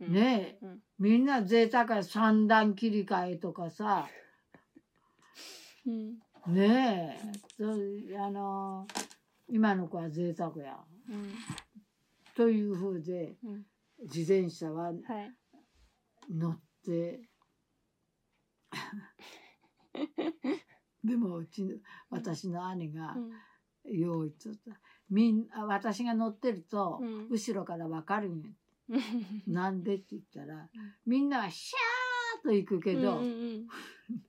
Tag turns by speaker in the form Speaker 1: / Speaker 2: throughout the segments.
Speaker 1: うん。
Speaker 2: ねえ、
Speaker 1: うん。
Speaker 2: みんな贅沢や三段切り替えとかさ。
Speaker 1: うん。
Speaker 2: ねえ、そうあの今の子は贅沢や。
Speaker 1: うん。
Speaker 2: というふうで
Speaker 1: うん。
Speaker 2: 自転車は
Speaker 1: はい。
Speaker 2: 乗って でもうちの私の兄が
Speaker 1: うん。
Speaker 2: よう言っとった。みんあ私が乗ってると、
Speaker 1: うん。
Speaker 2: 後ろから分かるんよ
Speaker 1: うん
Speaker 2: なんでって言ったら、みんなはシャーっと行くけど、
Speaker 1: うんうん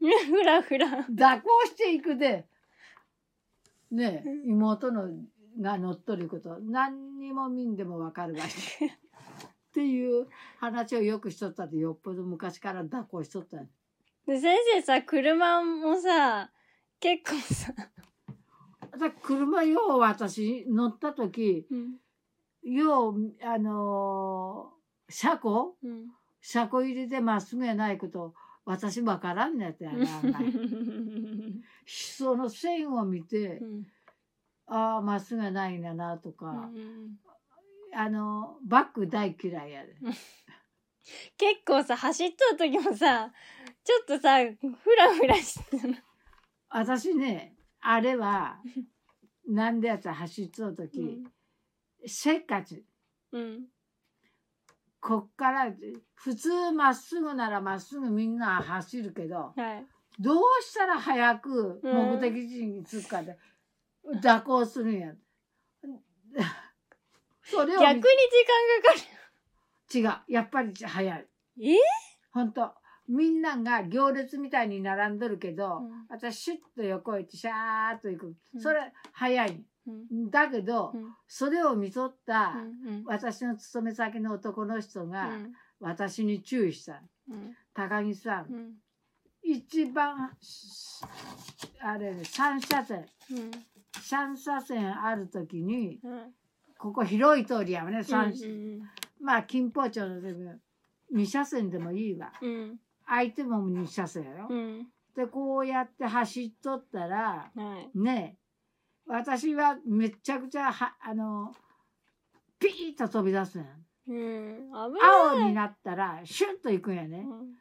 Speaker 1: うん。ふらふら。
Speaker 2: 蛇行していくでね妹のが乗っとること何にも見んでも分かるわいっていう話をよくしとったでよっぽど昔から蛇行しとった。
Speaker 1: で先生さ車もさ結構さ、
Speaker 2: だ車よう私乗った時
Speaker 1: うん
Speaker 2: ようあのー車庫？
Speaker 1: うん、
Speaker 2: 車庫入りでまっすぐやないこと私分からんのやったやな案外その線を見て、
Speaker 1: うん。
Speaker 2: ああまっすぐやないんだなとか、
Speaker 1: うん
Speaker 2: あのバック大嫌いやで。
Speaker 1: 結構さ走っとる時もさちょっとさフラフラしてる
Speaker 2: 私ねあれは なんでやったら走っとる時、せっかち。
Speaker 1: うん。
Speaker 2: こっから普通まっすぐならまっすぐみんな走るけど
Speaker 1: はい。
Speaker 2: どうしたら早く目的地に着くかで蛇行するんや。それを
Speaker 1: 逆に時間かか
Speaker 2: 違う。やっぱり早い。
Speaker 1: るえ？
Speaker 2: 本当。みんなが行列みたいに並んどるけど、
Speaker 1: うん。
Speaker 2: 私シュッと横行ってシャーッと行く。
Speaker 1: うん。
Speaker 2: それ早い、
Speaker 1: うん
Speaker 2: だけど、
Speaker 1: うん。
Speaker 2: それを見とった、
Speaker 1: うん
Speaker 2: 私の勤め先の男の人
Speaker 1: う
Speaker 2: が
Speaker 1: ん。
Speaker 2: 私に注意した、
Speaker 1: うん。
Speaker 2: 高木さん、
Speaker 1: うん。
Speaker 2: 一番あれね3車線。
Speaker 1: うん。
Speaker 2: 3車線ある時に
Speaker 1: うん。
Speaker 2: ここ広い通りやわね、三
Speaker 1: うん
Speaker 2: まあ金峰町のでも2車線でもいいわ。
Speaker 1: うん。
Speaker 2: 相手も2車線やよ、
Speaker 1: うん。
Speaker 2: でこうやって走っとったら
Speaker 1: はい。
Speaker 2: ねえ私はめちゃくちゃはあのピーッと飛び出すんや
Speaker 1: うん危ない。
Speaker 2: 青になったらシュッと行くんやね、
Speaker 1: うん。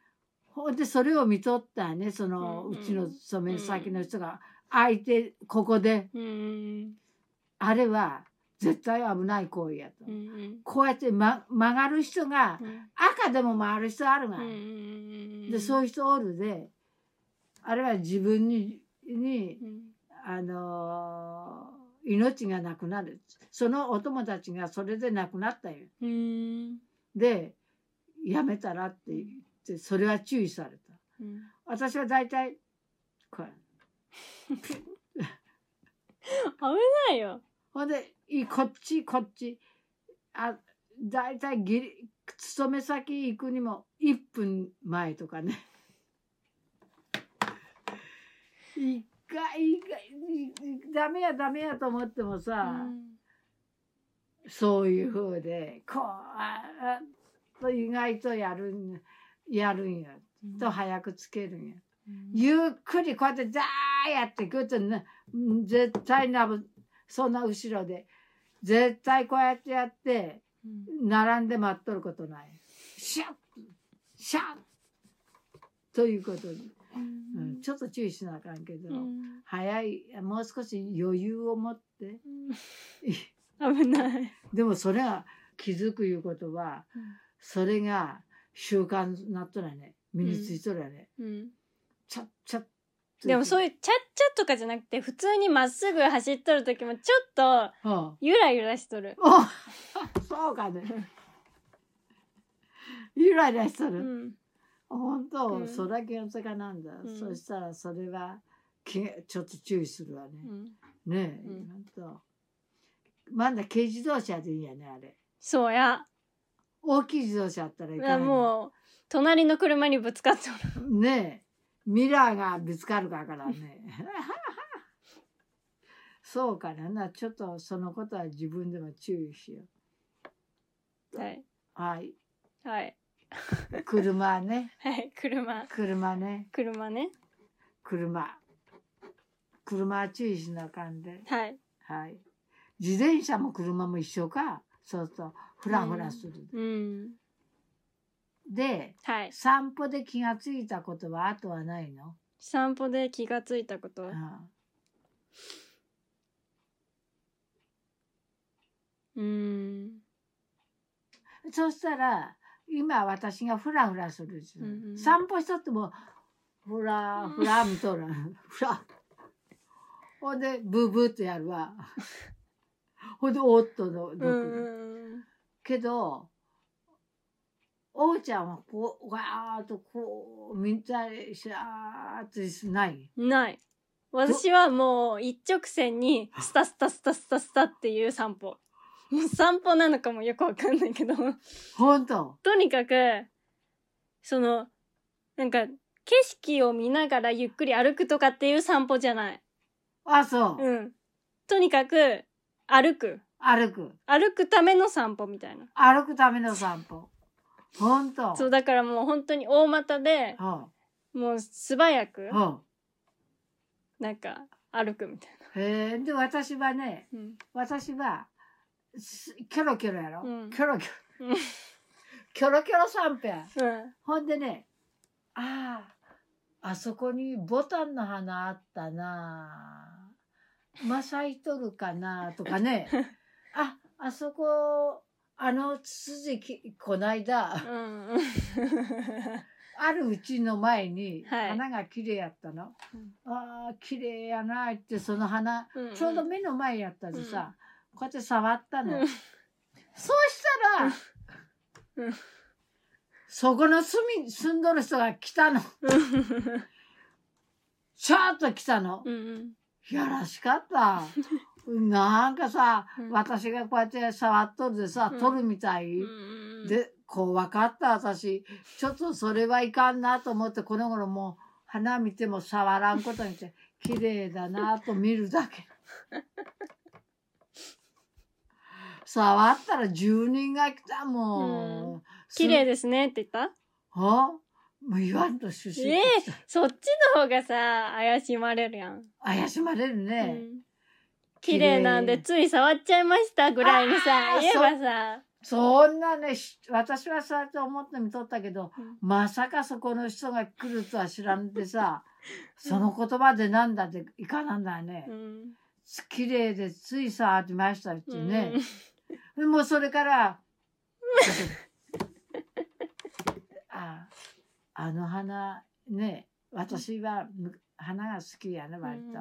Speaker 2: ほんでそれを見とったんやねその、
Speaker 1: う
Speaker 2: うん。ちの勤め先の人が。相手ここで。
Speaker 1: うん
Speaker 2: あれは絶対危ない行為やと、
Speaker 1: うんうん。
Speaker 2: こうやって、ま、曲がる人が
Speaker 1: うん。
Speaker 2: 赤でも回る人あるが、
Speaker 1: うん。
Speaker 2: でそういう人おるで。あれは自分にに
Speaker 1: うん
Speaker 2: あのー命がなくなる。そのお友達がそれで亡くなったよ。
Speaker 1: うん。
Speaker 2: でやめたらって言ってそれは注意された。
Speaker 1: うん。
Speaker 2: 私は大体これ
Speaker 1: 危ないよ。
Speaker 2: ほんでいこっちこっち。あ大体ギリ勤め先行くにも1分前とかね。一 回ダメやダメやと思ってもさ、そういう風でこうああと意外とやるんやるんやと早くつけるんや。ゆっくりこうやってザーやってくるとねうん絶対なぶそんな後ろで絶対こうやってやって並んで待っとることない。シャッシャッということに、うん、ちょっと注意しなあかんけど、早いもう少し余裕を持って。
Speaker 1: 危ない。
Speaker 2: でもそれは気づくいうことはそれが習慣になっとらね。身についとらね、
Speaker 1: うん。
Speaker 2: ちゃっちゃっ
Speaker 1: でもそう
Speaker 2: い
Speaker 1: いうチャッチャとかじゃなくて普通にまっすぐ走っとる時もちょっとゆらゆらしとる。
Speaker 2: おそうかね。ゆらゆらしとる。
Speaker 1: うん
Speaker 2: 本当、
Speaker 1: うん
Speaker 2: それだけのかなんだ、
Speaker 1: うん
Speaker 2: そしたらそれはきちょっと注意するわね。
Speaker 1: うん
Speaker 2: ねえ、
Speaker 1: うん
Speaker 2: 本当。まだ軽自動車でいいやねあれ。
Speaker 1: そうや
Speaker 2: 大きい自動車あったらいかない。
Speaker 1: もう隣の車にぶつかっておる
Speaker 2: ねえミラーがぶつかるからね。そうかなちょっとそのことは自分でも注意しよ
Speaker 1: はい。
Speaker 2: う。はい。
Speaker 1: はい。
Speaker 2: 車ね。
Speaker 1: はい。車。
Speaker 2: 車ね。
Speaker 1: 車ね。
Speaker 2: 車。車は注意しなあかんで。
Speaker 1: はい。
Speaker 2: はい。自転車も車も一緒か。そうそう。フラフラする。
Speaker 1: うん。
Speaker 2: で、
Speaker 1: はい。
Speaker 2: 散歩で気がついたことはあとはないの、
Speaker 1: 散歩で気がついたこと
Speaker 2: う。ん
Speaker 1: うーん。
Speaker 2: そしたら、今私がフラフラするすよ
Speaker 1: うんうん
Speaker 2: 散歩しとっても、フラフラ見とる。フラ。ほんで、ブーブーってやるわ。ほんで、おっとの、
Speaker 1: うんうん
Speaker 2: けど、王ちゃんはこう、わーっとこう、見たりしゃーってしない？
Speaker 1: うん。ない。私はもう一直線にスタスタスタスタスタっていう散歩。もう散歩なのかもよくわかんないけど。
Speaker 2: ほんと。
Speaker 1: とにかく、その、なんか、景色を見ながらゆっくり歩くとかっていう散歩じゃない。
Speaker 2: あ、そう。
Speaker 1: うん。とにかく、歩く。
Speaker 2: 歩く。
Speaker 1: 歩くための散歩みたいな。
Speaker 2: 歩くための散歩。ほんと。
Speaker 1: そう、だからもう本当に大股で、
Speaker 2: ほ
Speaker 1: もう素早く。なんか、歩くみたい
Speaker 2: へえ、で、私はね、
Speaker 1: な。うん。
Speaker 2: 私は、すキョロキョロやろ、
Speaker 1: うん
Speaker 2: キョロキョ
Speaker 1: うん
Speaker 2: ロ。キョロキョロ散歩や。
Speaker 1: うん。
Speaker 2: ほんでね、ああ、あそこにボタンの花あったなま咲いとるかなとかね。あ、あそこ、あのツツジき、こないだ、
Speaker 1: うん。
Speaker 2: あるうちの前に
Speaker 1: はい
Speaker 2: 花が綺麗やったの。
Speaker 1: うん
Speaker 2: ああ、綺麗やなって、その花、
Speaker 1: うん
Speaker 2: ちょうど目の前やったでさ、こうやって触ったの。
Speaker 1: うん
Speaker 2: そうしたら、
Speaker 1: うん
Speaker 2: そこの住み、住んどる人が来たの。ちょっと来たの。
Speaker 1: うん。
Speaker 2: やらしかった。なんかさ、
Speaker 1: うん
Speaker 2: 私がこうやって触っとるでさ、
Speaker 1: うん
Speaker 2: 取るみたい。
Speaker 1: うん、
Speaker 2: で、こう分かった私。ちょっとそれはいかんなと思って、この頃もう花見ても触らんことにして、綺麗だなと見るだけ。触ったら住人が来たもん。
Speaker 1: 綺麗ですねって言った？
Speaker 2: はもう言わんと出身
Speaker 1: ええそっちの方がさ、怪しまれるやん。
Speaker 2: 怪しまれる
Speaker 1: う
Speaker 2: ね。
Speaker 1: ん綺麗なんでつい触っちゃいましたぐらいにさ言えばさ、
Speaker 2: そんなね、し私はそうやって思って見とったけど、
Speaker 1: うん
Speaker 2: まさかそこの人が来るとは知らんでさ、その言葉でなんだっていかなんだよね
Speaker 1: う。ん。
Speaker 2: 綺麗でつい触ってましたってね。でもうそれから、ああの花ね私はむ花が好きやね割と。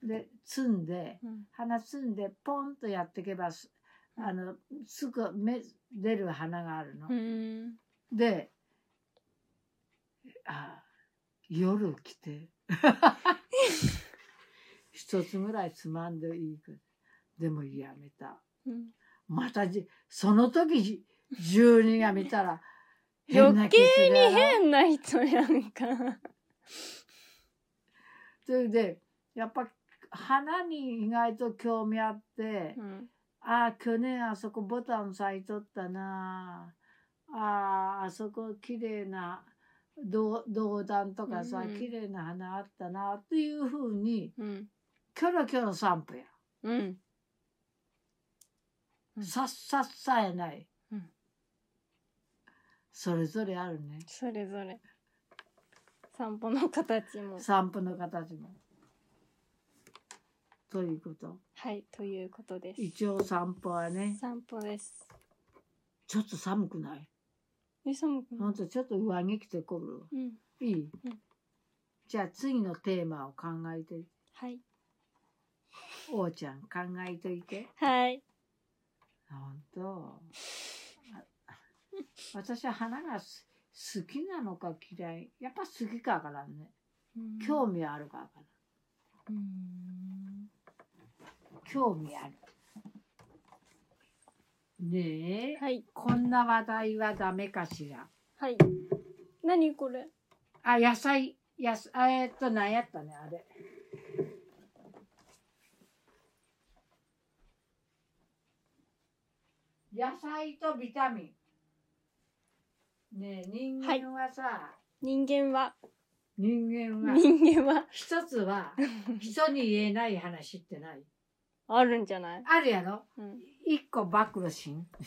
Speaker 2: で摘んで
Speaker 1: うん
Speaker 2: 花摘んでポンとやっていけばすあのすぐ芽出る花があるの。
Speaker 1: うん。
Speaker 2: であ夜来て 一つぐらいつまんでいいけどでもやめた。
Speaker 1: うん
Speaker 2: またじその時じ住人が見たら変な
Speaker 1: 余計に変な人やんか。
Speaker 2: それでやっぱ花に意外と興味あって、
Speaker 1: うん。
Speaker 2: ああ去年あそこボタン咲いとったなあああそこ綺麗な銅銅弾とかさ、
Speaker 1: うんうん
Speaker 2: 綺麗な花あったなっていうふうに
Speaker 1: うん。
Speaker 2: キョロキョロ散歩や、
Speaker 1: うん。うん
Speaker 2: さっさっさやない、
Speaker 1: うん
Speaker 2: それぞれあるね
Speaker 1: それぞれ。散歩の形も。
Speaker 2: 散歩の形も。ということ。
Speaker 1: はい、ということです。
Speaker 2: 一応散歩はね、
Speaker 1: 散歩です。
Speaker 2: ちょっと寒くない？
Speaker 1: え、寒くない？
Speaker 2: ちょっと上着着てこる？
Speaker 1: うん。
Speaker 2: いい、
Speaker 1: うん
Speaker 2: じゃあ次のテーマを考えて、
Speaker 1: はい。
Speaker 2: おうちゃん考えといて。
Speaker 1: はい。
Speaker 2: ほんと。あ私は花がす好きなのか嫌い。やっぱ好きかからね。興味あるからかな。
Speaker 1: うん。
Speaker 2: 興味ある。ねえ。
Speaker 1: はい。
Speaker 2: こんな話題はダメかしら？
Speaker 1: はい。何これ？
Speaker 2: あ、野菜、やえーっと、何やったね、あれ。野菜とビタミン。ねえ、人間はさ、
Speaker 1: 人間は、
Speaker 2: 人間は、
Speaker 1: 人間は。
Speaker 2: 一つは、人に言えない話ってない？
Speaker 1: あるんじゃない？
Speaker 2: あるやろ？
Speaker 1: うん。
Speaker 2: 一個暴露しん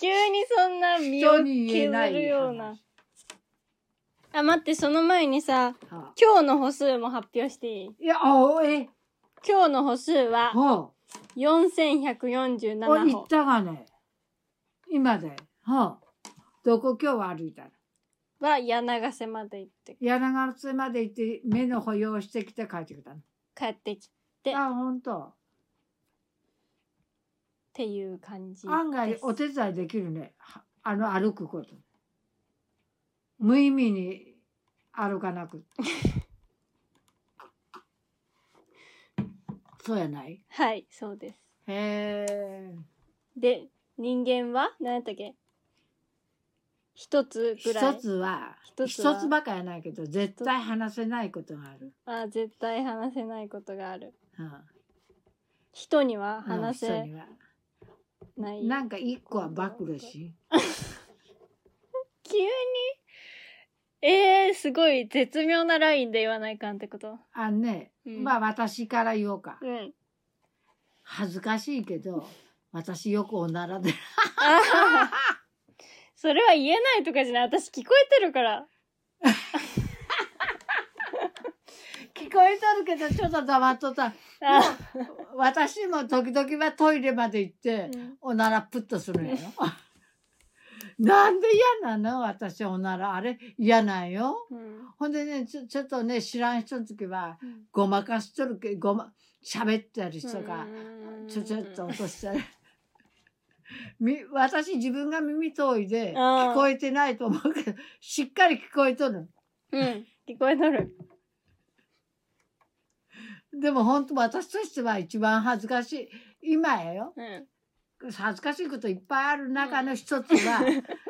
Speaker 1: 急にそんな身を削るような。あ、待って、その前にさ、
Speaker 2: は
Speaker 1: 今日の歩数も発表していい？
Speaker 2: いや、おえ、
Speaker 1: 今日の歩数は
Speaker 2: ほう。お、
Speaker 1: 4147歩
Speaker 2: 行っ。たがね。今で。はあ。どこ今日歩いたの？
Speaker 1: は柳瀬まで行って、
Speaker 2: 柳ヶ瀬まで行って目の保養してきて帰ってきたの？
Speaker 1: 帰ってきてっ
Speaker 2: あ、ほんと。
Speaker 1: ていう感じ。
Speaker 2: 案外お手伝いできるね。はあの歩くこと。無意味に歩かなく。そうやない？
Speaker 1: はい、そうです。
Speaker 2: へえ。
Speaker 1: で、人間は何やったっけ？一つぐらい。
Speaker 2: 一つは、
Speaker 1: 一つ
Speaker 2: つばかやないけど、絶対話せないことがある。
Speaker 1: あ、絶対話せないことがある。
Speaker 2: うん
Speaker 1: 人には話せ
Speaker 2: うん人には
Speaker 1: ない。
Speaker 2: なんか一個は暴露し。
Speaker 1: 急に？えー、すごい絶妙なラインで言わないかんってこと？
Speaker 2: あのね、
Speaker 1: うん
Speaker 2: まあ私から言おうか。
Speaker 1: うん。
Speaker 2: 恥ずかしいけど、私よくおならで。
Speaker 1: それは言えないとかじゃない。私聞こえてるから。
Speaker 2: 聞こえとるけど、ちょっと黙っとった。
Speaker 1: あ
Speaker 2: 私も時々はトイレまで行って、
Speaker 1: うん
Speaker 2: おならプッとするんやろ。なんで嫌なの？私おなら。あれ嫌なんよ。
Speaker 1: うん
Speaker 2: ほんでね、ちょちょっとね、知らん人の時は、
Speaker 1: うん
Speaker 2: ごまかしとるけごま、喋ったりとか、
Speaker 1: うん
Speaker 2: ちょちょっと落としたり。み私自分が耳遠いで聞こえてないと思うけど、しっかり聞こえとる。
Speaker 1: うん。聞こえとる。
Speaker 2: でも本当私としては一番恥ずかしい。今やよ。
Speaker 1: うん。
Speaker 2: 恥ずかしいこといっぱいある中の一つは、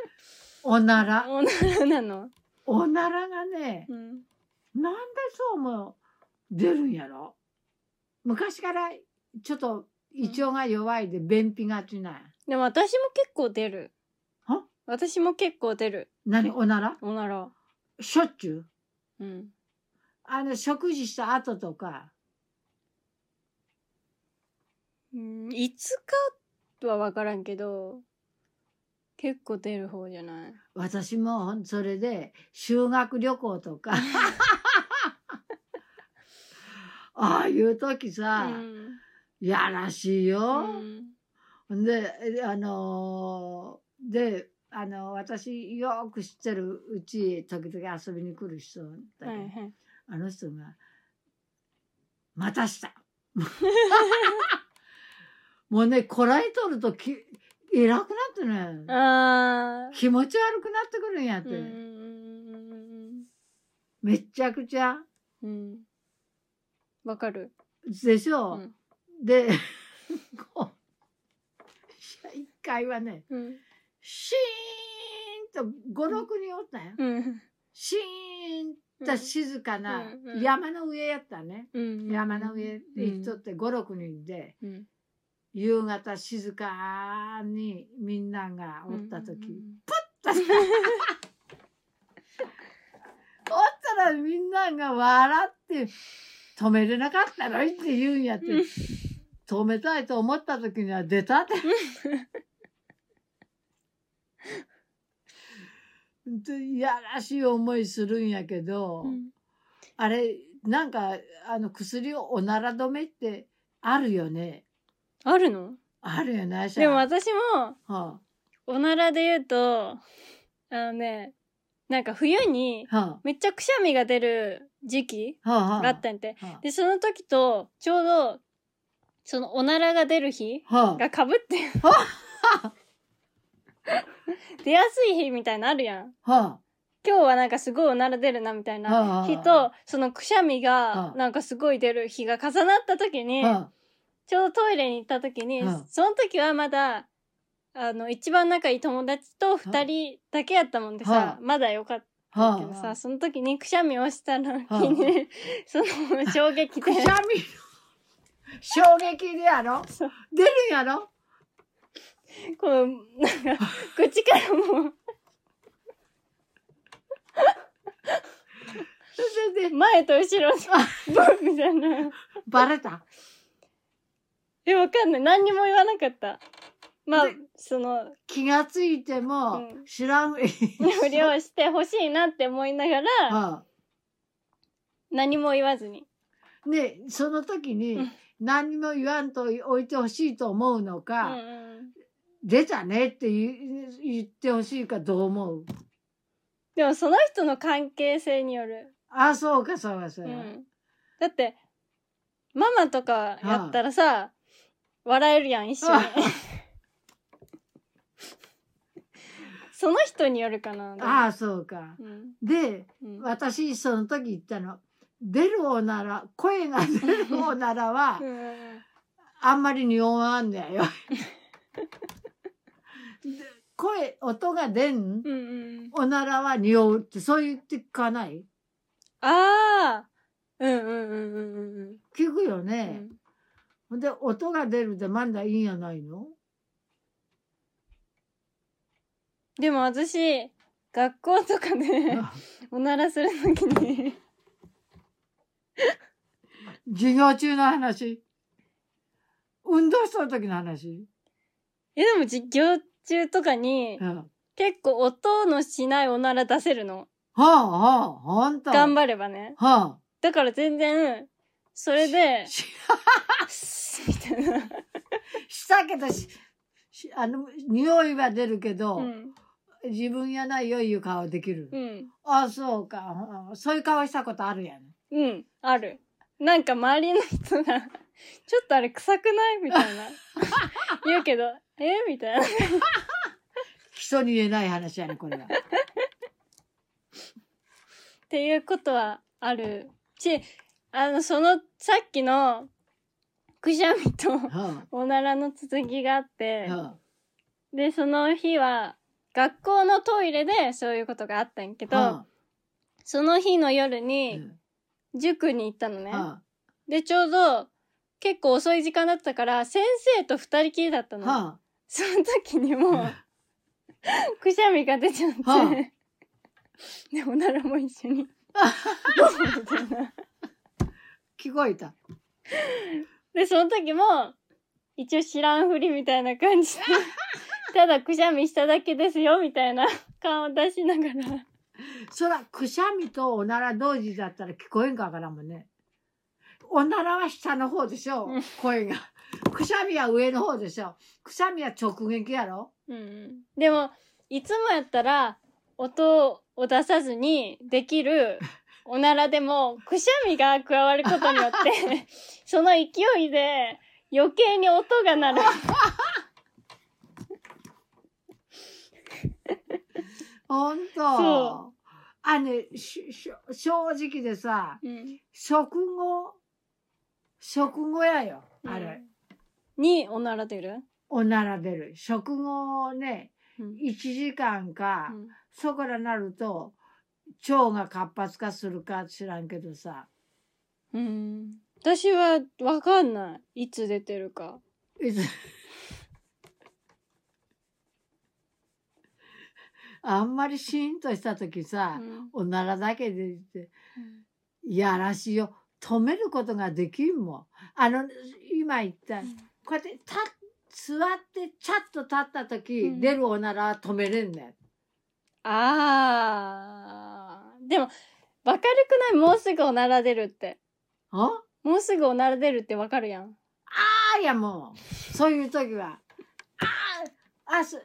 Speaker 2: おなら。
Speaker 1: おならなの。
Speaker 2: おならがね、
Speaker 1: うん。
Speaker 2: なんでそうも出るんやろ？昔からちょっと胃腸が弱いで便秘がちな。
Speaker 1: でも私も結構出る。
Speaker 2: は？
Speaker 1: 私も結構出る。
Speaker 2: 何？おなら？
Speaker 1: おなら。
Speaker 2: しょっちゅう？
Speaker 1: うん。
Speaker 2: あの、食事した後とか、
Speaker 1: うん、いつかはわからんけど、結構出る方じゃない？
Speaker 2: 私もそれで修学旅行とか、ああいう時
Speaker 1: う
Speaker 2: さ、
Speaker 1: ん。
Speaker 2: やらしいよ。
Speaker 1: うん
Speaker 2: で、えあのーで、あの、私よく知ってるうち、時々遊びに来る人だけど、
Speaker 1: はいはい。
Speaker 2: あの人が、またした。もうね、こらえとるとき、偉くなってね、
Speaker 1: あ
Speaker 2: 気持ち悪くなってくるんやっ
Speaker 1: ー。
Speaker 2: て。
Speaker 1: うん。
Speaker 2: めっちゃくちゃ。
Speaker 1: うん。わかる。
Speaker 2: でしょ、
Speaker 1: うん
Speaker 2: で、こう、一回はね、
Speaker 1: うん。
Speaker 2: シーンと5、6人おったんや。
Speaker 1: うん。
Speaker 2: シーンと静かな山の上やったね。
Speaker 1: うん。
Speaker 2: 山の上で行っとって5、6人で、
Speaker 1: うん。
Speaker 2: 夕方静かにみんながおった時、
Speaker 1: うん
Speaker 2: おったらみんなが笑って止めれなかったのいって言うんやって、
Speaker 1: うん。
Speaker 2: 止めたいと思った時には出たって。でいやらしい思いするんやけど、
Speaker 1: うん。
Speaker 2: あれなんかあの薬をおなら止めってあるよね
Speaker 1: あるの？
Speaker 2: あるよね
Speaker 1: でも私も、
Speaker 2: は
Speaker 1: おならで言うと、あのね、なんか冬に
Speaker 2: あ、は
Speaker 1: めっちゃくしゃみが出る時期
Speaker 2: あ、はあ、はあ、
Speaker 1: があったんやて。
Speaker 2: は
Speaker 1: で、その時と、ちょうど、そのおならが出る日
Speaker 2: あ、はあ、
Speaker 1: が被って、出やすい日みたいなのあるやん。
Speaker 2: は
Speaker 1: 今日はなんかすごいおなら出るなみたい
Speaker 2: はあはあ。
Speaker 1: な日と、そのくしゃみ
Speaker 2: はあ。
Speaker 1: がなんかすごい出る日が重なった時に、
Speaker 2: あ、は
Speaker 1: ちょうどトイレに行った時に、
Speaker 2: はあ
Speaker 1: その時はまだ、あの、一番仲いい友達と二人だけやったもんでさ、
Speaker 2: はあ
Speaker 1: まだよかっ
Speaker 2: あ、はあ、
Speaker 1: たけどさ、
Speaker 2: はあ、
Speaker 1: その時にくしゃみをした時
Speaker 2: は
Speaker 1: に、その衝撃で。
Speaker 2: くし、ゃみの衝撃でやろ？出るんやろ？
Speaker 1: この、なんか、口からも。前と後ろに、ブンみたいな。
Speaker 2: バレた？
Speaker 1: え、わかんない。何にも言わなかった。まあ
Speaker 2: で、
Speaker 1: その、
Speaker 2: 気がついても
Speaker 1: うん
Speaker 2: 知らん、
Speaker 1: ふりをしてほしいなって思いながら、
Speaker 2: は
Speaker 1: 何も言わずに。
Speaker 2: あねその時に
Speaker 1: うん
Speaker 2: 何も言わんと置いてほしいと思うの
Speaker 1: うん
Speaker 2: か、
Speaker 1: うん。
Speaker 2: 出たねって言い言ってほしいかどう思う？
Speaker 1: でもその人の関係性による。
Speaker 2: あそうかそうかそうか、
Speaker 1: うん。だって、ママとかやったらさ、笑えるやん、一緒に
Speaker 2: あ。
Speaker 1: その人によるかな。
Speaker 2: ああそうか
Speaker 1: うん。
Speaker 2: で
Speaker 1: うん。
Speaker 2: 私その時言ったの出るおなら声が出るおならは
Speaker 1: うん
Speaker 2: あんまり匂わんねよで声音が出ん
Speaker 1: うんうん。
Speaker 2: おならは匂うってそう言ってかない？
Speaker 1: ああうんうんうんうんうん
Speaker 2: 聞くよ
Speaker 1: うん。
Speaker 2: ね、ほんで音が出るでまだいいんやないの？
Speaker 1: でも私、学校とかでおならするときに、
Speaker 2: 授業中の話。運動しとる時の話、
Speaker 1: え、でも授業中とかに
Speaker 2: う、ん、は
Speaker 1: 結構音のしないおなら出せるの。
Speaker 2: あはあほんと。
Speaker 1: 頑張ればね。
Speaker 2: は
Speaker 1: だから全然、それで
Speaker 2: あ、し
Speaker 1: たいな。
Speaker 2: したけどししあの匂いは出るけど、
Speaker 1: うん。
Speaker 2: 自分やないよいう顔できる、
Speaker 1: うん。
Speaker 2: あそうかうんそういう顔したことあるやん
Speaker 1: うん。ある。なんか周りの人が、ちょっとあれ臭くないみたいな。言うけど、えみたいな。
Speaker 2: 人に言えない話やねこれは
Speaker 1: っていうことはあるし、あの、その、さっきの、くしゃみと
Speaker 2: は
Speaker 1: おならの続きがあってで、その日は、学校のトイレでそういうことがあったんやけど、その日の夜
Speaker 2: あ
Speaker 1: に塾に行ったのね。
Speaker 2: は
Speaker 1: で、ちょうど結構遅い時間だったから、先生と二人きりだったの。その時にもう、くしゃみが出ちゃって、
Speaker 2: はあ
Speaker 1: で、おならも一緒に。みたいな。
Speaker 2: 聞こえた。
Speaker 1: で、その時も、一応知らんふりみたいな感じで、ただくしゃみしただけですよ、みたいな顔を出しながら。
Speaker 2: そらくしゃみとおなら同時だったら聞こえんかわからんもんね。おならは下の方でしょ
Speaker 1: うん。
Speaker 2: 声が。くしゃみは上の方でしょくしゃみは直撃やろ。
Speaker 1: うんうん。でも、いつもやったら、音を出さずにできるおならでも、くしゃみが加わることによって、その勢いで余計に音が鳴る。
Speaker 2: ほんと
Speaker 1: そ
Speaker 2: あねしし正直でさ
Speaker 1: うん。
Speaker 2: 食後食後やよあれ、
Speaker 1: におなら出る？
Speaker 2: おなら出る。食後ね
Speaker 1: うん。
Speaker 2: 1時間か、
Speaker 1: うん。
Speaker 2: そこらなると腸が活発化するか知らんけどさ。
Speaker 1: うん。私はわかんない。いつ出てるか。
Speaker 2: いつ？あんまりシーンとした時さ、
Speaker 1: うん。
Speaker 2: おならだけで言っていやらしいよ。止めることができんもん。あの今言ったこうやって立っ座ってチャッと立った時、
Speaker 1: うん。
Speaker 2: 出るおならは止めれんねん。
Speaker 1: あー。でも、わかるくない？もうすぐおなら出るって。
Speaker 2: あ？
Speaker 1: もうすぐおなら出るってわかるやん。
Speaker 2: あやもうそういう時は。ああそ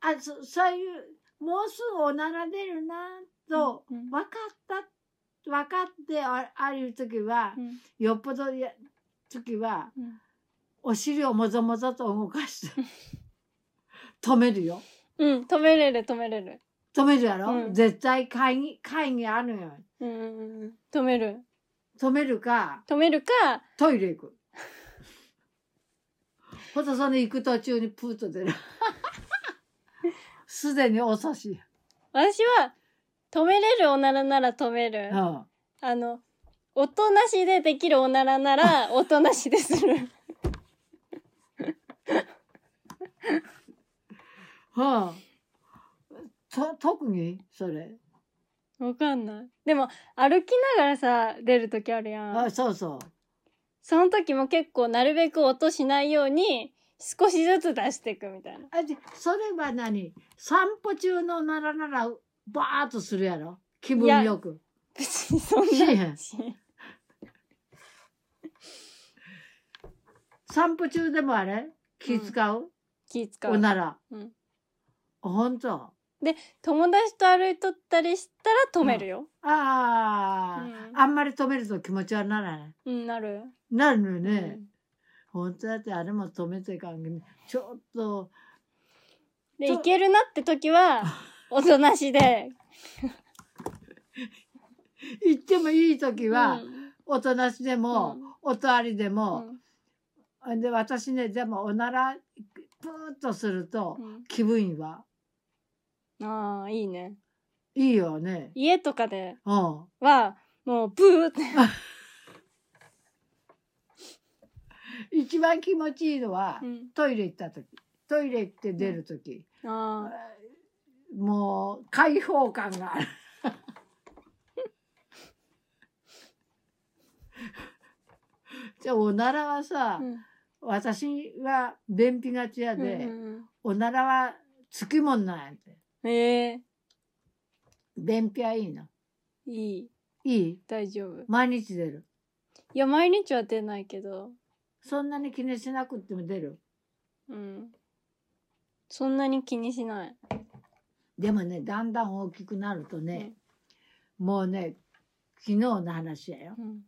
Speaker 2: あそそういうもうすぐおなら出るなと
Speaker 1: うん。
Speaker 2: 分かった分かってあある時は
Speaker 1: うん。
Speaker 2: よっぽどや時は
Speaker 1: うん。
Speaker 2: お尻をもぞもぞと動かして止めるよ。
Speaker 1: うん、止めれる止めれる。
Speaker 2: 止めるやろ、
Speaker 1: うん
Speaker 2: 絶対会議会議ある
Speaker 1: んうんうん。止める。
Speaker 2: 止めるか
Speaker 1: 止めるか、
Speaker 2: トイレ行く ほんとその行く途中にプーッと出る すでに遅し、
Speaker 1: 私は、止めれるおならなら止める
Speaker 2: う。ん、
Speaker 1: あの、音なしでできるおならなら、音なしでする。
Speaker 2: はあ、と特に？それ
Speaker 1: わかんない。でも、歩きながらさ、出るときあるやん。
Speaker 2: あそうそう
Speaker 1: その時も結構なるべく音しないように、少しずつ出していくみたいな。
Speaker 2: あでそれは何？散歩中のならならバーッとするやろ？気分よく。
Speaker 1: 別にそんな。
Speaker 2: ん 散歩中でもあれ？気使う、
Speaker 1: 気使う。
Speaker 2: おなら。
Speaker 1: うん
Speaker 2: ほんと
Speaker 1: 友達と歩いとったりしたら止めるよ。
Speaker 2: ああ、
Speaker 1: うん。
Speaker 2: あんまり止めると気持ち悪ならない。
Speaker 1: うん、なる。
Speaker 2: なるのよ
Speaker 1: う
Speaker 2: ね。
Speaker 1: ん。
Speaker 2: ほんとだってあれも止めていかんけどちょっと、
Speaker 1: で、
Speaker 2: と
Speaker 1: いけるなって時は、おとなしで。
Speaker 2: 行ってもいい時は、
Speaker 1: うん。
Speaker 2: おとなしでも、
Speaker 1: うん。
Speaker 2: おとわりで
Speaker 1: う
Speaker 2: も、
Speaker 1: ん。
Speaker 2: で私ねでもおならプーッとすると
Speaker 1: うん。
Speaker 2: 気分いいわ
Speaker 1: ああ、いいね。
Speaker 2: いいよね。
Speaker 1: 家とかで
Speaker 2: うん。
Speaker 1: は、もう、ブーって。
Speaker 2: 一番気持ちいいのは、
Speaker 1: うん。
Speaker 2: トイレ行った時。トイレ行って出る時、
Speaker 1: あ
Speaker 2: もう開放感がある。じゃあおならは
Speaker 1: あ。
Speaker 2: さ、
Speaker 1: うん。
Speaker 2: 私は便秘がちやで、
Speaker 1: うん
Speaker 2: おならはつきもんなんやって。
Speaker 1: うんええ
Speaker 2: 便秘はいいの
Speaker 1: いい。
Speaker 2: いい？
Speaker 1: 大丈夫。
Speaker 2: 毎日出る
Speaker 1: いや、毎日は出ないけど、
Speaker 2: そんなに気にしなくっても出る
Speaker 1: うん。そんなに気にしない。
Speaker 2: でもねだんだん大きくなるとね、もうね昨日の話やよ
Speaker 1: うん。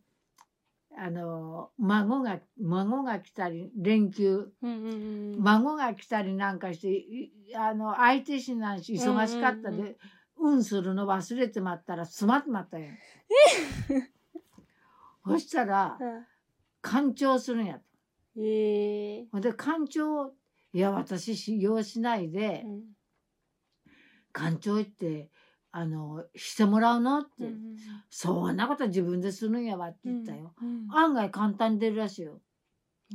Speaker 2: あの孫が孫が来たり連休
Speaker 1: うんうんうん。
Speaker 2: 孫が来たりなんかしていあの相手しないし忙しかったで、
Speaker 1: うんうん
Speaker 2: うんするの忘れてまったら詰まってまったよ。そしたら
Speaker 1: うん
Speaker 2: 干潮するんやと。
Speaker 1: ええ
Speaker 2: ほんで干潮いや私使用しないで
Speaker 1: うん
Speaker 2: 干潮行ってあのしてもらうのって、
Speaker 1: うん
Speaker 2: そんなこと自分でするんやわって言ったよ。
Speaker 1: うん
Speaker 2: 案外簡単に出るらしいよ。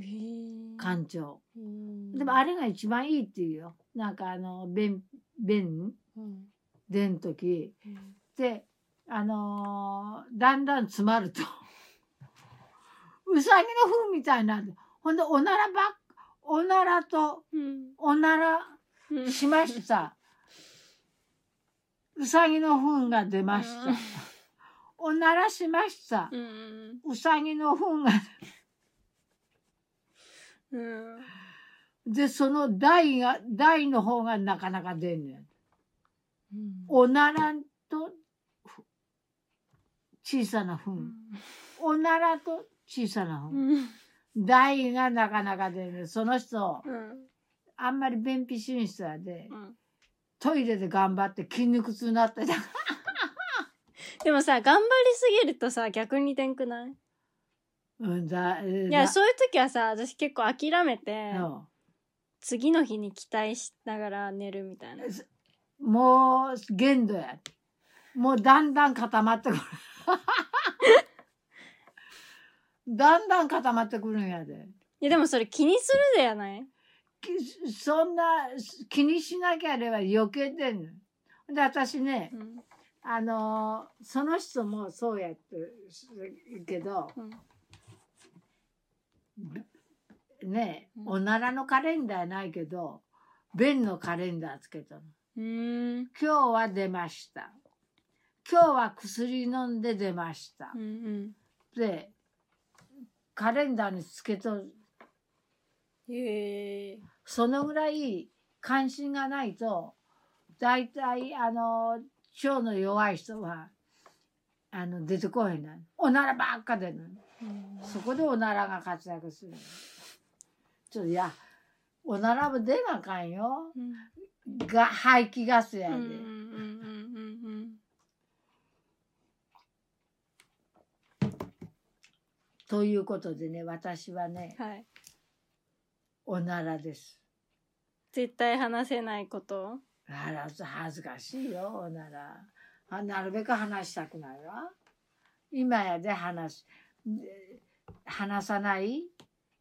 Speaker 1: ええ。
Speaker 2: 干潮。
Speaker 1: うん
Speaker 2: でもあれが一番いいっていうよ。なんかあの便便？
Speaker 1: うん。
Speaker 2: 出ん時。
Speaker 1: うん。
Speaker 2: であのーだんだん詰まると。うさぎの糞みたいになる。ほんでおならばっおならと
Speaker 1: うん。
Speaker 2: おなら
Speaker 1: うん。
Speaker 2: しましたうさぎの糞が出ました。
Speaker 1: うん。
Speaker 2: おならしました。
Speaker 1: う
Speaker 2: さぎの糞が
Speaker 1: うん。
Speaker 2: でその台が台の方がなかなか出んねん。
Speaker 1: うん。
Speaker 2: おならとふ小さな糞。おならと小さな糞。
Speaker 1: うん。
Speaker 2: 台がなかなか出るその人
Speaker 1: うん。
Speaker 2: あんまり便秘進出やで。
Speaker 1: うん
Speaker 2: トイレで頑張って筋肉痛になってた。
Speaker 1: でもさ頑張りすぎるとさ逆に出んくない？
Speaker 2: うんだ
Speaker 1: いやそういう時はさ私結構諦めて
Speaker 2: う
Speaker 1: 次の日に期待しながら寝るみたいな。
Speaker 2: もう限度や。もうだんだん固まってくる。だんだん固まってくるんやで。
Speaker 1: いやでもそれ気にするでやない？
Speaker 2: きそんな気にしなきゃれば余計出んの。で私ね
Speaker 1: うん。
Speaker 2: あのーその人もそうやってるけど
Speaker 1: うん。
Speaker 2: ね
Speaker 1: うん。
Speaker 2: おならのカレンダーないけど便のカレンダーつけたの。今日は出ました。今日は薬飲んで出ました。
Speaker 1: うんうん。
Speaker 2: でカレンダーにつけとる。
Speaker 1: へえ
Speaker 2: そのぐらい関心がないと大体あの腸の弱い人はあの出てこへんなおならばっか出るの。そこでおならが活躍するの。ちょっといやおならも出なあかんよ。
Speaker 1: うん
Speaker 2: が排気ガスやで、ということでね私はね
Speaker 1: うんはい
Speaker 2: おならです。
Speaker 1: 絶対話せないこと？
Speaker 2: あら恥ずかしいよおなら。あなるべく話したくないわ。今やで話話さない？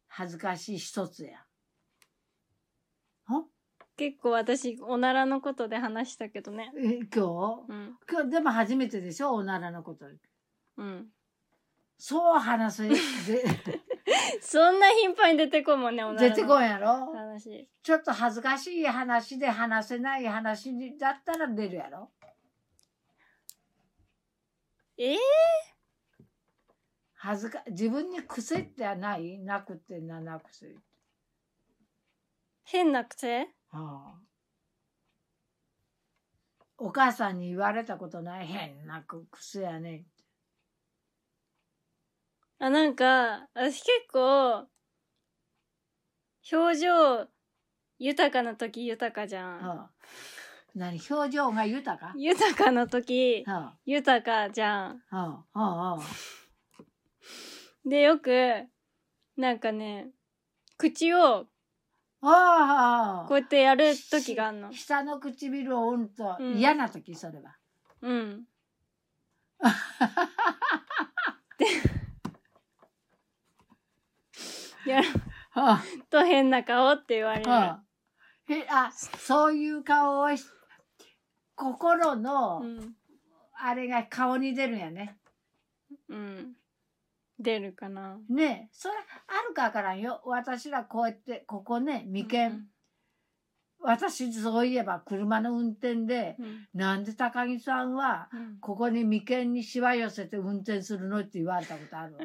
Speaker 2: 恥ずかしい一つや。ほ？
Speaker 1: 結構私おならのことで話したけどね。
Speaker 2: え今日？
Speaker 1: うん。
Speaker 2: 今日でも初めてでしょおならのこと。
Speaker 1: うん。
Speaker 2: そう話せで
Speaker 1: そんな頻繁に出てこんもんね、
Speaker 2: 出てこんやろ？
Speaker 1: 話。
Speaker 2: ちょっと恥ずかしい話で話せない話だったら出るやろ？
Speaker 1: えー、
Speaker 2: 恥ずか、自分に癖ってはない？なくてななくせ。
Speaker 1: 変な癖？
Speaker 2: ああ。お母さんに言われたことない？変な癖やね
Speaker 1: あ、なんか、私結構、表情豊かな時豊かじゃん。
Speaker 2: はあ、何？表情が豊か？
Speaker 1: 豊かな時
Speaker 2: は
Speaker 1: 豊かじゃん。
Speaker 2: あ、はあ、はあ、は
Speaker 1: で、よく、なんかね、口を
Speaker 2: あ。ああ
Speaker 1: こうやってやる時があんの。
Speaker 2: 下の唇をうんと
Speaker 1: うん
Speaker 2: 嫌な時それは。
Speaker 1: うん。で、やる
Speaker 2: は
Speaker 1: と変な顔って言われ
Speaker 2: あ、
Speaker 1: る。
Speaker 2: はあ、へあそういう顔をし心の、
Speaker 1: うん。
Speaker 2: あれが顔に出るんやね。
Speaker 1: うん。出るかな。
Speaker 2: ねえそれあるかわからんよ。私らこうやってここね眉間、私そういえば車の運転で
Speaker 1: うん。
Speaker 2: なんで高木さんは
Speaker 1: うん。
Speaker 2: ここに眉間にしわ寄せて運転するのって言われたことあるわ。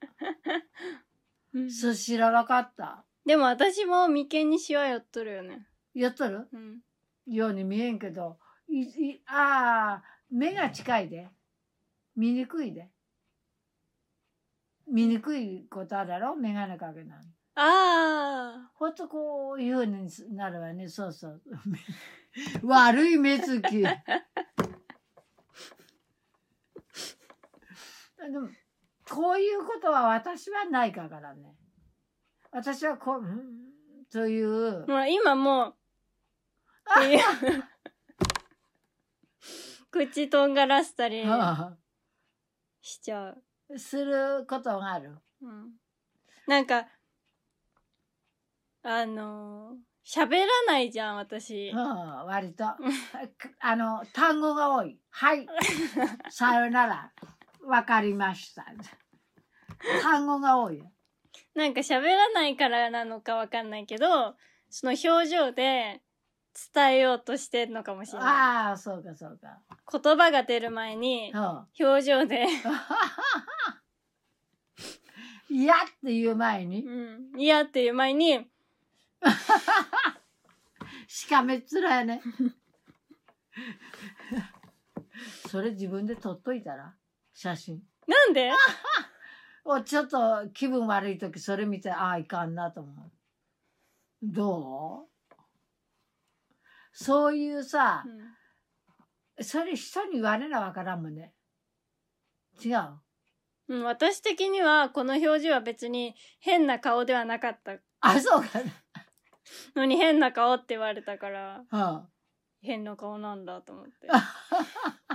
Speaker 1: うん
Speaker 2: そう知らなかった。
Speaker 1: でも私も眉間にしわ寄っとるよね。
Speaker 2: やっとる？
Speaker 1: うん。
Speaker 2: ように見えんけど、いいああ、目が近いで。見にくいで。見にくいことあるやろ？眼鏡かけなの。
Speaker 1: あ
Speaker 2: ほんとこういうふうになるわね。そうそう。悪い目つき。でも、こういうことは私はないからね。私はこう、うんという
Speaker 1: あ。ほ。ら、今もう、っていう 口とんがらしたりしちゃう。
Speaker 2: することがある。
Speaker 1: うん。なんか、あのー、喋らないじゃん、私
Speaker 2: う。ん、割と。あの、単語が多い。はい。さよなら。わかりました。単語が多いよ。
Speaker 1: なんか喋らないからなのかわかんないけど、その表情で伝えようとしてんのかもしれない。
Speaker 2: ああ、そうかそうか。
Speaker 1: 言葉が出る前に
Speaker 2: う、ん。
Speaker 1: 表情で、
Speaker 2: 嫌っていう前に、
Speaker 1: うん、嫌っていう前に、
Speaker 2: しかめっ面やね。それ自分で撮っといたら？写真。
Speaker 1: なんで？
Speaker 2: おちょっと気分悪い時それ見てああいかんなと思う。どう？そういうさ
Speaker 1: う、ん
Speaker 2: それ人に言われなわからんもんね。違う？
Speaker 1: うん、私的にはこの表情は別に変な顔ではなかった
Speaker 2: あ、そうか
Speaker 1: のに変な顔って言われたから
Speaker 2: な。
Speaker 1: 変な顔なんだと思って。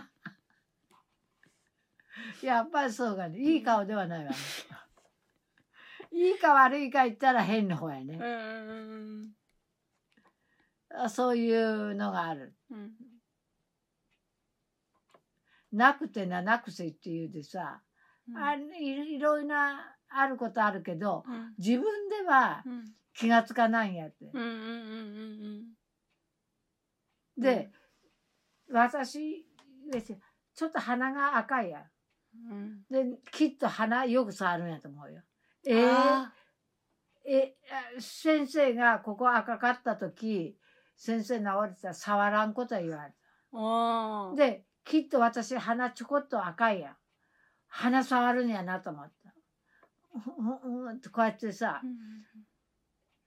Speaker 2: うん。やっぱりそうかね。いい顔ではないわね。いいか悪いか言ったら変な方やね。
Speaker 1: う
Speaker 2: そういうのがある。
Speaker 1: うんうん
Speaker 2: なくてななくせって言うでさ、
Speaker 1: うん
Speaker 2: あいいろいろなあることあるけど、
Speaker 1: うん
Speaker 2: 自分では
Speaker 1: うん
Speaker 2: 気がつかないんやって。で、私ですよちょっと鼻が赤いやん。
Speaker 1: うん
Speaker 2: で、きっと鼻よく触るんやと思うよ。えー
Speaker 1: あ
Speaker 2: え、あ先生がここ赤かった時、先生治れたら触らんことは言われ
Speaker 1: あ
Speaker 2: た。で、きっと私鼻ちょこっと赤いやん。鼻触るんやなと思った。うんうんこうやってさ、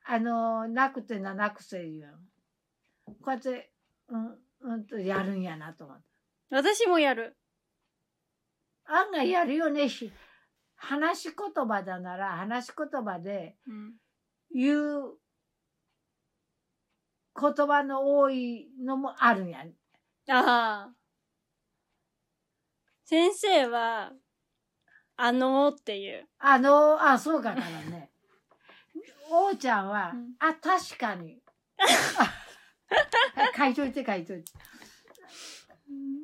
Speaker 2: あの、なくてななくせ言うのこうやって、うん、うんとやるんやなと思った。
Speaker 1: 私もやる。
Speaker 2: 案外やるよねし、話し言葉だなら話し言葉で
Speaker 1: うん
Speaker 2: 言う言葉の多いのもあるんや。
Speaker 1: ああ。先生は、あのーっていう。
Speaker 2: あの、あ、そうかからね。おうちゃんは、
Speaker 1: うん
Speaker 2: あ、確かに。あ書いといて書いといて。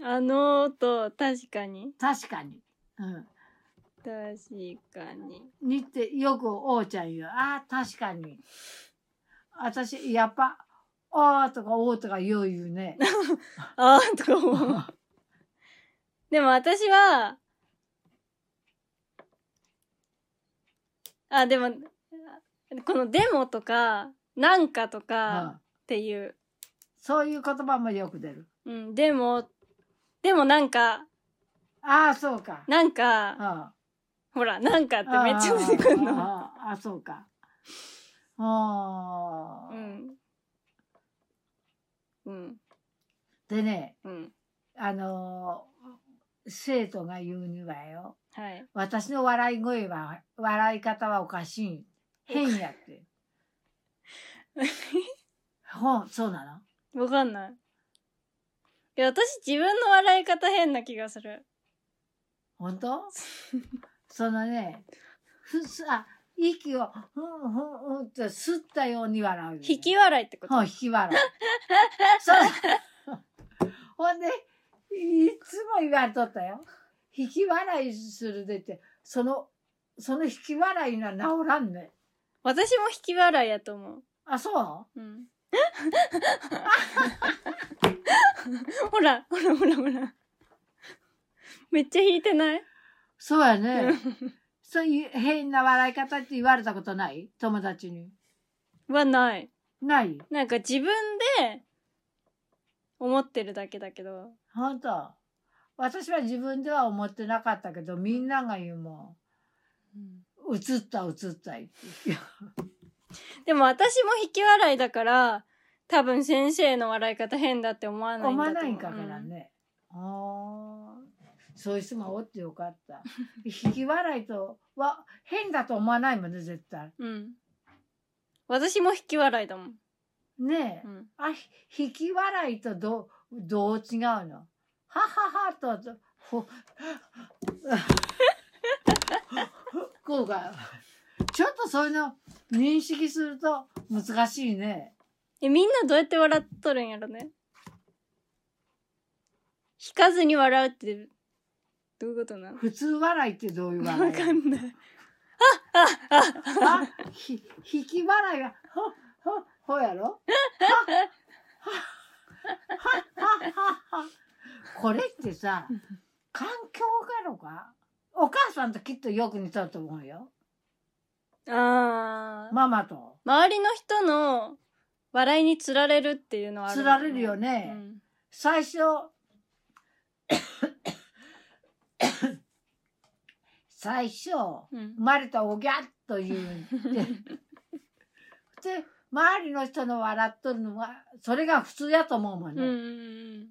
Speaker 1: あのーと、確かに。
Speaker 2: 確かに。うん。
Speaker 1: 確かに。
Speaker 2: にってよくおうちゃん言う。ああ、確かに。私、やっぱ、ああとかおうとかよう言うね。
Speaker 1: あーとか思う。でも私は、あ、でも、このデモとか、なんかと
Speaker 2: う
Speaker 1: か
Speaker 2: ん
Speaker 1: っていう、
Speaker 2: そういう言葉もよく出る。
Speaker 1: うん、でも、でもなんか、
Speaker 2: ああ、そうか。
Speaker 1: なんか、
Speaker 2: あ
Speaker 1: ほら、なんかってめっちゃ出てくるの。
Speaker 2: あああ、そうか。ああ、
Speaker 1: うん。うん。
Speaker 2: でね、
Speaker 1: うん。
Speaker 2: あのー生徒が言うにはよ。
Speaker 1: はい。
Speaker 2: 私の笑い声は、笑い方はおかしい。変やって。ほん、そうなの
Speaker 1: わかんない。いや、私自分の笑い方変な気がする。
Speaker 2: 本当？そのね、ふす、あ、息を、ふんふんふんって吸ったように笑う、
Speaker 1: 引き笑いってこと？
Speaker 2: ほん、引き笑い。そう。ほんで、いつも言われとったよ。引き笑いするでって、その、その引き笑いが治らんね。
Speaker 1: 私も引き笑いやと思う。
Speaker 2: あ、そう？
Speaker 1: うん。ほら、ほらほらほら。めっちゃ引いてない？
Speaker 2: そうやね。そういう変な笑い方って言われたことない？友達に。
Speaker 1: はない。
Speaker 2: ない？
Speaker 1: なんか自分で思ってるだけだけど。
Speaker 2: 本当？私は自分では思ってなかったけど、みんなが言うもん。映った映ったいって。
Speaker 1: でも私も引き笑いだから、多分先生の笑い方変だって思わないん
Speaker 2: 思
Speaker 1: だと思う。
Speaker 2: わないんかからね。ああ。そういう人がおってよかった。引き笑いとは変だと思わないもんね、絶対。
Speaker 1: うん。うん。私も引き笑いだもん。
Speaker 2: ねえ。
Speaker 1: うん。
Speaker 2: あ、ひ引き笑いとどう、どう違うの？はははと、とほ、こうか。ちょっとそういうの認識すると難しいね。
Speaker 1: え、みんなどうやって笑っとるんやろね？引かずに笑うって、どういうことなの？
Speaker 2: 普通笑いってどういう
Speaker 1: わ
Speaker 2: 笑い
Speaker 1: かんない。
Speaker 2: あ、ひ、引き笑いが、ほ、ほ、ほやろ？は、は、は、は、は。これってさ、環境がろかお母さんときっとよく似とると思うよ。
Speaker 1: あー。
Speaker 2: ママと。
Speaker 1: 周りの人の笑いにつられるっていうのはある、
Speaker 2: つられるよね。
Speaker 1: うん。
Speaker 2: 最初、最初、
Speaker 1: うん。
Speaker 2: 生まれたおぎゃっと言うんで、で、周りの人の笑っとるのは、それが普通やと思うもんね。
Speaker 1: うん。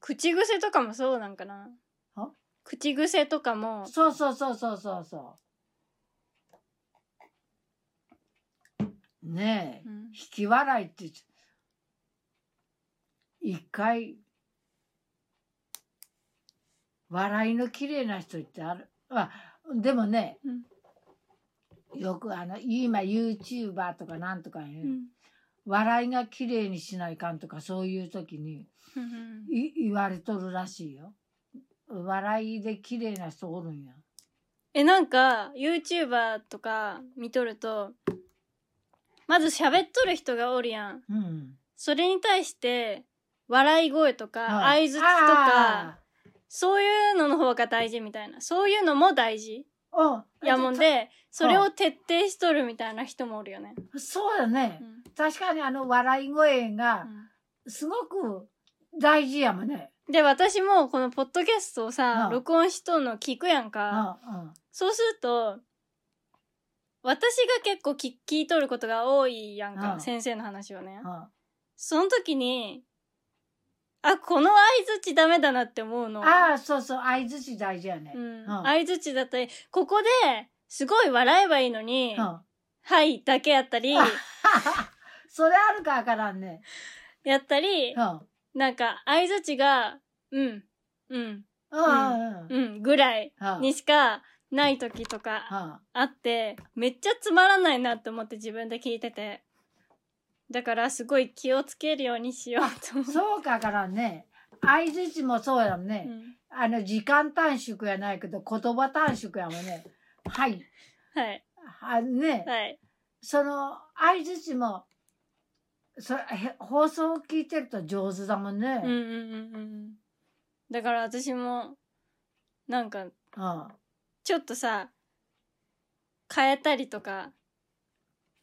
Speaker 1: 口癖とかもそうなんかな。
Speaker 2: は？
Speaker 1: 口癖とかも、
Speaker 2: そうそうそうそうそうそう。ねえ、
Speaker 1: うん
Speaker 2: 引き笑いって、一回、笑いの綺麗な人ってある。あ、でもね、よくあの、今 YouTuber とかなんとかね、
Speaker 1: うん
Speaker 2: 笑いが綺麗にしないかんとかそういう時に
Speaker 1: うん
Speaker 2: い言われとるらしいよ。笑いで綺麗な人おるんや。
Speaker 1: え、なんか、YouTuber とか見とると、まず喋っとる人がおるやん。
Speaker 2: うん。
Speaker 1: それに対して、笑い声とか、
Speaker 2: はい
Speaker 1: 相づちとか、そういうのの方が大事みたいな。そういうのも大事。やもんで、それを徹底しとるみたいな人もおるよね。
Speaker 2: そうだね
Speaker 1: う。ん
Speaker 2: 確かにあの笑い声がすごく大事やもんね。
Speaker 1: で、私もこのポッドキャストをさ、
Speaker 2: うん
Speaker 1: 録音しとんの聞くやん
Speaker 2: うん
Speaker 1: か。
Speaker 2: うん。
Speaker 1: そうすると、私が結構聞聞いとることが多いやんか。
Speaker 2: うん
Speaker 1: 先生の話をね。
Speaker 2: うん
Speaker 1: その時に、あ、この相づちダメだなって思うの。
Speaker 2: ああ、そうそう、相づち大事やね。
Speaker 1: うん。
Speaker 2: うん
Speaker 1: 相づちだったり、ここで、すごい笑えばいいのに、
Speaker 2: うん
Speaker 1: はいだけやったり、
Speaker 2: それあるかわからんね。
Speaker 1: やったり
Speaker 2: う、ん。
Speaker 1: なんか相づちが、うん、うん、
Speaker 2: うんうん
Speaker 1: うん、ぐらい
Speaker 2: うん。
Speaker 1: にしかない時とかあって、めっちゃつまらないなって思って自分で聞いてて。だからすごい気をつけるようにしようと
Speaker 2: うん
Speaker 1: 思う。
Speaker 2: そうかわからんね。相づちもそうやもん
Speaker 1: う
Speaker 2: ね。
Speaker 1: ん。
Speaker 2: あの、時間短縮やないけど、言葉短縮やもんね。はい。
Speaker 1: はい。
Speaker 2: あね、
Speaker 1: はい。
Speaker 2: その、相づちも、そ放送を聞いてると上手だもんね。
Speaker 1: うんうんうんうん。だから私も、なんか、
Speaker 2: うん。
Speaker 1: ちょっとさ、変えたりとか、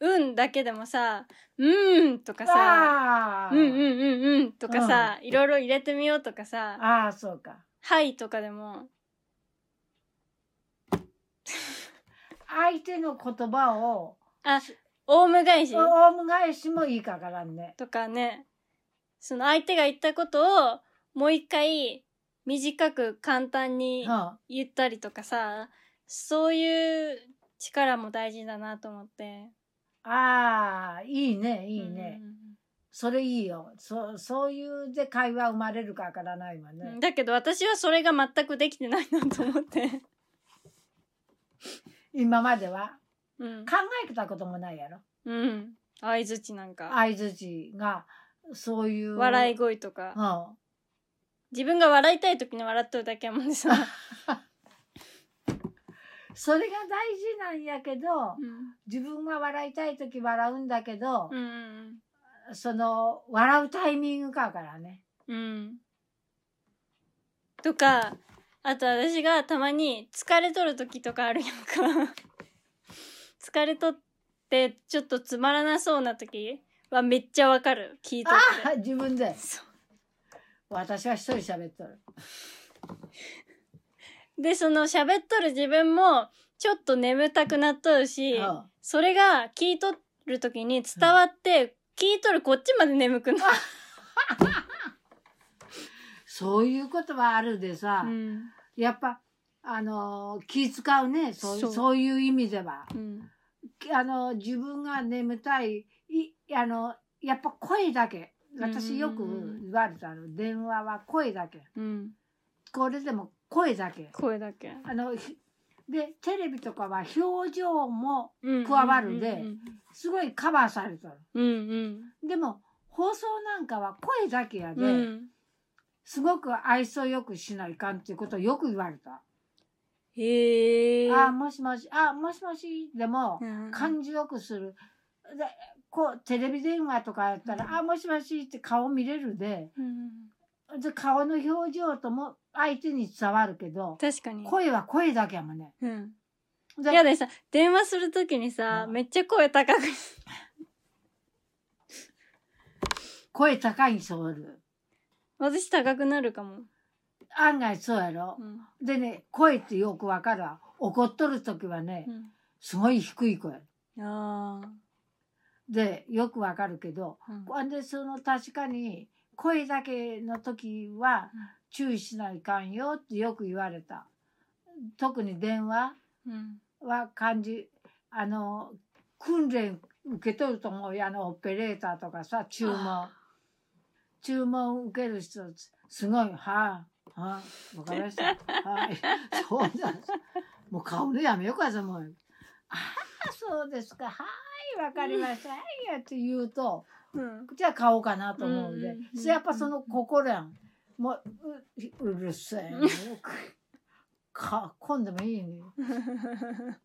Speaker 1: うんだけでもさ、うーんとかさ。うんうんうんうんとかさ、いろいろ入れてみようとかさ、
Speaker 2: ああ、そうか。
Speaker 1: はいとかでも、
Speaker 2: 相手の言葉を、
Speaker 1: あ、オウム返し？
Speaker 2: オウム返しもいいかからんね。
Speaker 1: とかね、その相手が言ったことをもう一回短く簡単に
Speaker 2: うん。
Speaker 1: 言ったりとかさ、そういう力も大事だなと思って。
Speaker 2: ああ、いいね、いいね。
Speaker 1: うん
Speaker 2: それいいよ。そそういうで会話生まれるかわからないわね。
Speaker 1: だけど私はそれが全くできてないなと思って。
Speaker 2: 今までは？
Speaker 1: うん
Speaker 2: 考。えたこともないやろ？
Speaker 1: うん。相づちなんか。
Speaker 2: 相づちが、そういう。
Speaker 1: 笑い
Speaker 2: い。
Speaker 1: 声とか。
Speaker 2: うん。
Speaker 1: 自分が笑いたい時に笑っとるだけやもんでさ。
Speaker 2: それが大事なんやけど、
Speaker 1: うん。
Speaker 2: 自分が笑いたい時笑うんだけど、
Speaker 1: うん。
Speaker 2: その、笑うタイミングかからね。
Speaker 1: うん。とか、あと私がたまに疲れとる時とかあるやんか。疲れとってちょっとつまらなそうな時はめっちゃわかる。聞いとって。
Speaker 2: 自分で。
Speaker 1: そう
Speaker 2: 私は一人喋っとる。
Speaker 1: で、その喋っとる自分もちょっと眠たくなっとるし、
Speaker 2: うん
Speaker 1: それが聞いとる時に伝わって、聞いとるこっちまで眠くなる。
Speaker 2: そういうことはあるでさ、
Speaker 1: うん。
Speaker 2: やっぱ、あのー気使うねそう
Speaker 1: そう
Speaker 2: そういう意味では。
Speaker 1: うん。
Speaker 2: あの自分が眠たいいあのやっぱ声だけ私よく言われたの電話は声だけ
Speaker 1: うん。
Speaker 2: これでも声だけ
Speaker 1: 声だけ。
Speaker 2: あのひでテレビとかは表情も
Speaker 1: うん
Speaker 2: 加わるで
Speaker 1: うん
Speaker 2: すごいカバーされてる
Speaker 1: うん
Speaker 2: でも放送なんかは声だけやで、
Speaker 1: うん。うん。
Speaker 2: すごく愛想よくしないかんっていうことをよく言われた。
Speaker 1: へえ。
Speaker 2: あ、もしもし、あ、もしもし、でも、
Speaker 1: うん
Speaker 2: 感じよくする。で、こう、テレビ電話とかやったら、あ、もしもしって顔見れるで、
Speaker 1: うん
Speaker 2: で、顔の表情とも相手に伝わるけど、
Speaker 1: 確かに。
Speaker 2: 声は声だけやもんね。
Speaker 1: うん。
Speaker 2: で
Speaker 1: いやでさ、電話するときにさ、
Speaker 2: うん
Speaker 1: めっちゃ声高く。
Speaker 2: 声高い人おる。
Speaker 1: 私高くなるかも。
Speaker 2: 案外そうやろ
Speaker 1: う。ん。
Speaker 2: でね、声ってよくわかるわ。怒っとる時はね
Speaker 1: う、ん。
Speaker 2: すごい低い声。
Speaker 1: ああ。
Speaker 2: で、よくわかるけど、
Speaker 1: うん
Speaker 2: ほんで、その確かに、声だけの時は
Speaker 1: うん
Speaker 2: 注意しないかんよってよく言われた。特に電話
Speaker 1: うん。
Speaker 2: は感じ、あの、訓練受け取ると思うよ。あの、オペレーターとかさ、注文。注文受ける人、すごい、はい、はい、わかりました。はい。そうなんです。もう顔のやめようかと思う。ああ、そうですか。はい、わかりました。はい、やって言うと、
Speaker 1: うん。
Speaker 2: じゃあ買おうかなと思うんで、
Speaker 1: うんうん
Speaker 2: やっぱその心やん。もう、ううるせえ。か、今度もいいね。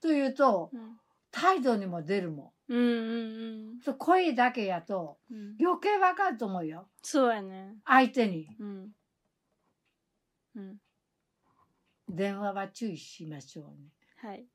Speaker 2: というと、
Speaker 1: うん。
Speaker 2: 態度にも出るも
Speaker 1: うんうん
Speaker 2: ん。そう声だけやと
Speaker 1: うん。
Speaker 2: 余計わかると思うよ。
Speaker 1: そうやね。
Speaker 2: 相手に。
Speaker 1: うん。うん。
Speaker 2: 電話は注意しましょうね。
Speaker 1: はい。